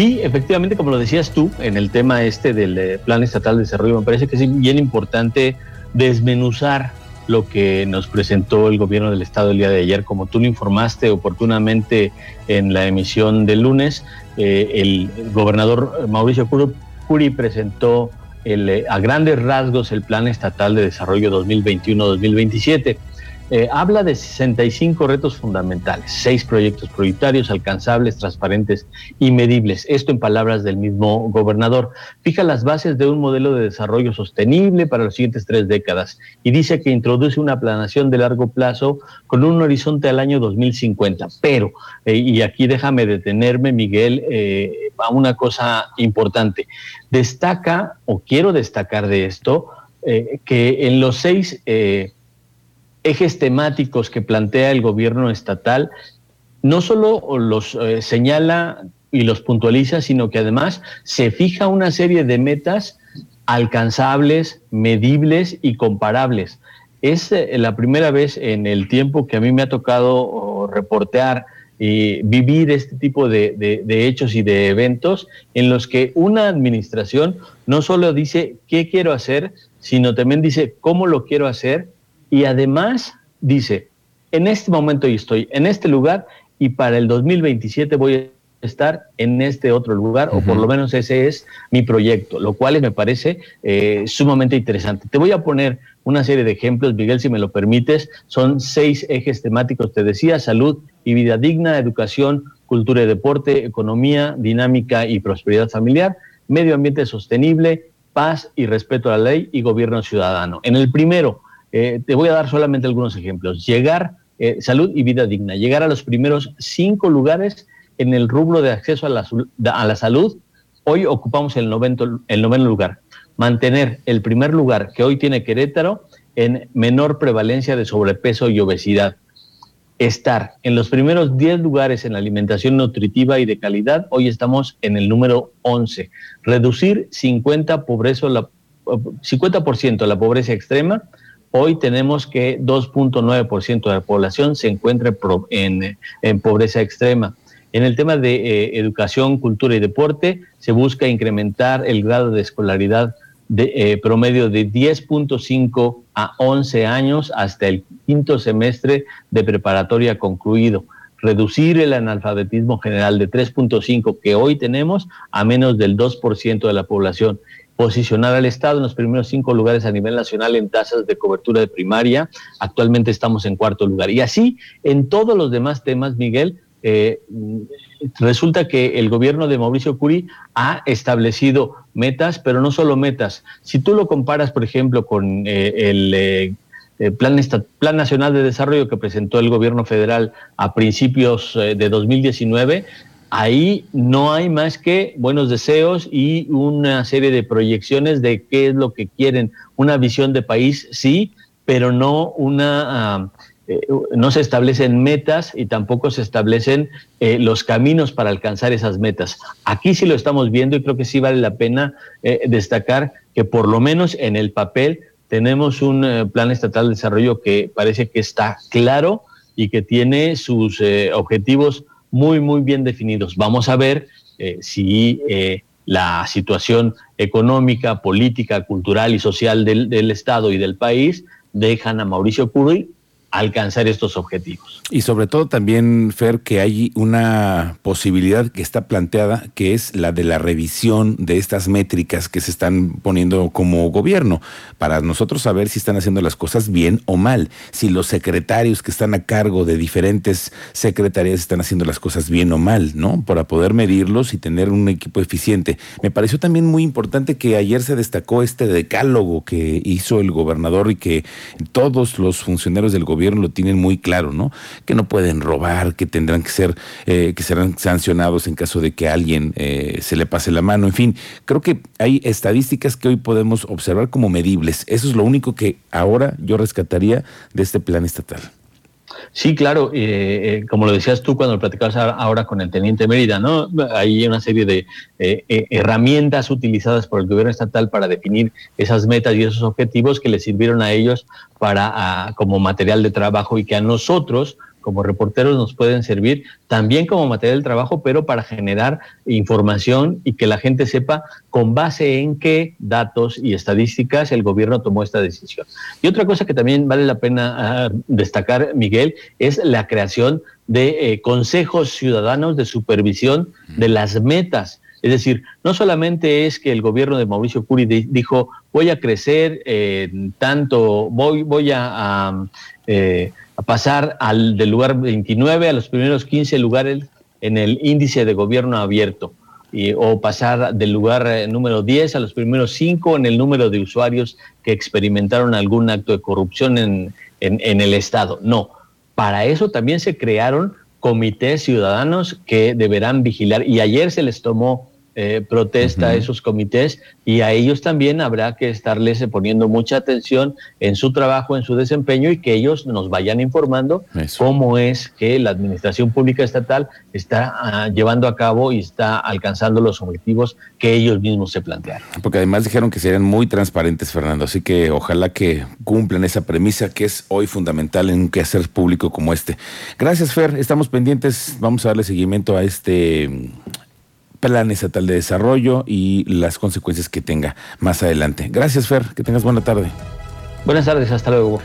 Sí, efectivamente, como lo decías tú, en el tema este del eh, Plan Estatal de Desarrollo, me parece que es bien importante desmenuzar lo que nos presentó el gobierno del estado el día de ayer. Como tú lo informaste oportunamente en la emisión del lunes, eh, el gobernador Mauricio Curi presentó eh, a grandes rasgos el Plan Estatal de Desarrollo 2021-2027. Eh, habla de 65 retos fundamentales, seis proyectos prioritarios, alcanzables, transparentes y medibles. Esto en palabras del mismo gobernador. Fija las bases de un modelo de desarrollo sostenible para las siguientes tres décadas y dice que introduce una planación de largo plazo con un horizonte al año 2050. Pero, eh, y aquí déjame detenerme, Miguel, eh, a una cosa importante. Destaca, o quiero destacar de esto, que en los seis ejes temáticos que plantea el gobierno estatal no solo los eh, señala y los puntualiza, sino que además se fija una serie de metas alcanzables, medibles y comparables. Es eh, la primera vez en el tiempo que a mí me ha tocado reportear y vivir este tipo de, de, hechos y de eventos en los que una administración no solo dice qué quiero hacer, sino también dice cómo lo quiero hacer y además dice, en este momento yo estoy en este lugar y para el 2027 voy a estar en este otro lugar, o por lo menos ese es mi proyecto, lo cual me parece eh, sumamente interesante. Te voy a poner una serie de ejemplos, Miguel, si me lo permites. Son seis ejes temáticos, te decía, salud y vida digna, educación, cultura y deporte, economía, dinámica y prosperidad familiar, medio ambiente sostenible, paz y respeto a la ley y gobierno ciudadano. En el primero, eh, te voy a dar solamente algunos ejemplos. Llegar, eh, salud y vida digna, llegar a los primeros cinco lugares en el rubro de acceso a la, salud. Hoy ocupamos el, noveno, lugar. Mantener el primer lugar que hoy tiene Querétaro en menor prevalencia de sobrepeso y obesidad. Estar en los primeros 10 lugares en alimentación nutritiva y de calidad, hoy estamos en el número 11. Reducir 50%, pobreza, la, 50 la pobreza extrema, Hoy tenemos que 2.9% de la población se encuentra en, pobreza extrema. En el tema de eh, educación, cultura y deporte, se busca incrementar el grado de escolaridad de eh, promedio de 10.5 a 11 años hasta el quinto semestre de preparatoria concluido. Reducir el analfabetismo general de 3.5 que hoy tenemos a menos del 2% de la población posicionar al Estado en los primeros cinco lugares a nivel nacional en tasas de cobertura de primaria. Actualmente estamos en cuarto lugar. Y así, en todos los demás temas, Miguel, eh, resulta que el gobierno de Mauricio Curi ha establecido metas, pero no solo metas. Si tú lo comparas, por ejemplo, con eh, el... Eh, plan, plan, Nacional de Desarrollo que presentó el gobierno federal a principios de 2019, ahí no hay más que buenos deseos y una serie de proyecciones de qué es lo que quieren. Una visión de país, sí, pero no una... Ah, eh, no se establecen metas y tampoco se establecen eh, los caminos para alcanzar esas metas. Aquí sí lo estamos viendo y creo que sí vale la pena eh, destacar que por lo menos en el papel tenemos un plan estatal de desarrollo que parece que está claro y que tiene sus objetivos muy, muy bien definidos. Vamos a ver eh, si eh, la situación económica, política, cultural y social del, del, Estado y del país dejan a Mauricio Curi alcanzar estos objetivos. Y sobre todo también, Fer, que hay una posibilidad que está planteada, que es la de la revisión de estas métricas que se están poniendo como gobierno, para nosotros saber si están haciendo las cosas bien o mal, si los secretarios que están a cargo de diferentes secretarías están haciendo las cosas bien o mal, ¿no? Para poder medirlos y tener un equipo eficiente. Me pareció también muy importante que ayer se destacó este decálogo que hizo el gobernador y que todos los funcionarios del gobierno gobierno lo tienen muy claro, ¿no? Que no pueden robar, que tendrán que ser, eh, que serán sancionados en caso de que alguien eh, se le pase la mano. En fin, creo que hay estadísticas que hoy podemos observar como medibles. Eso es lo único que ahora yo rescataría de este plan estatal. Sí, claro, eh, eh, como lo decías tú cuando platicabas ahora con el teniente Mérida, ¿no? Hay una serie de eh, herramientas utilizadas por el gobierno estatal para definir esas metas y esos objetivos que les sirvieron a ellos para como material de trabajo y que a nosotros como reporteros nos pueden servir también como material de trabajo, pero para generar información y que la gente sepa con base en qué datos y estadísticas el gobierno tomó esta decisión. Y otra cosa que también vale la pena ah, destacar, Miguel, es la creación de eh, consejos ciudadanos de supervisión de las metas. Es decir, no solamente es que el gobierno de Mauricio Curi dijo voy a crecer tanto, voy, voy a, eh, a pasar al, del lugar 29 a los primeros 15 lugares en el índice de gobierno abierto. Y, o pasar del lugar eh, número 10 a los primeros 5 en el número de usuarios que experimentaron algún acto de corrupción en, en, el Estado. No, para eso también se crearon comités ciudadanos que deberán vigilar y ayer se les tomó eh, protesta a esos comités y a ellos también habrá que estarles poniendo mucha atención en su trabajo, en su desempeño y que ellos nos vayan informando cómo es que la administración pública estatal está ah, llevando a cabo y está alcanzando los objetivos que ellos mismos se plantearon. Porque además dijeron que serían muy transparentes, Fernando, así que ojalá que cumplan esa premisa que es hoy fundamental en un quehacer público como este. Gracias, Fer, estamos pendientes, vamos a darle seguimiento a este Plan Estatal de Desarrollo y las consecuencias que tenga más adelante. Gracias, Fer. Que tengas buena tarde. Buenas tardes, hasta luego.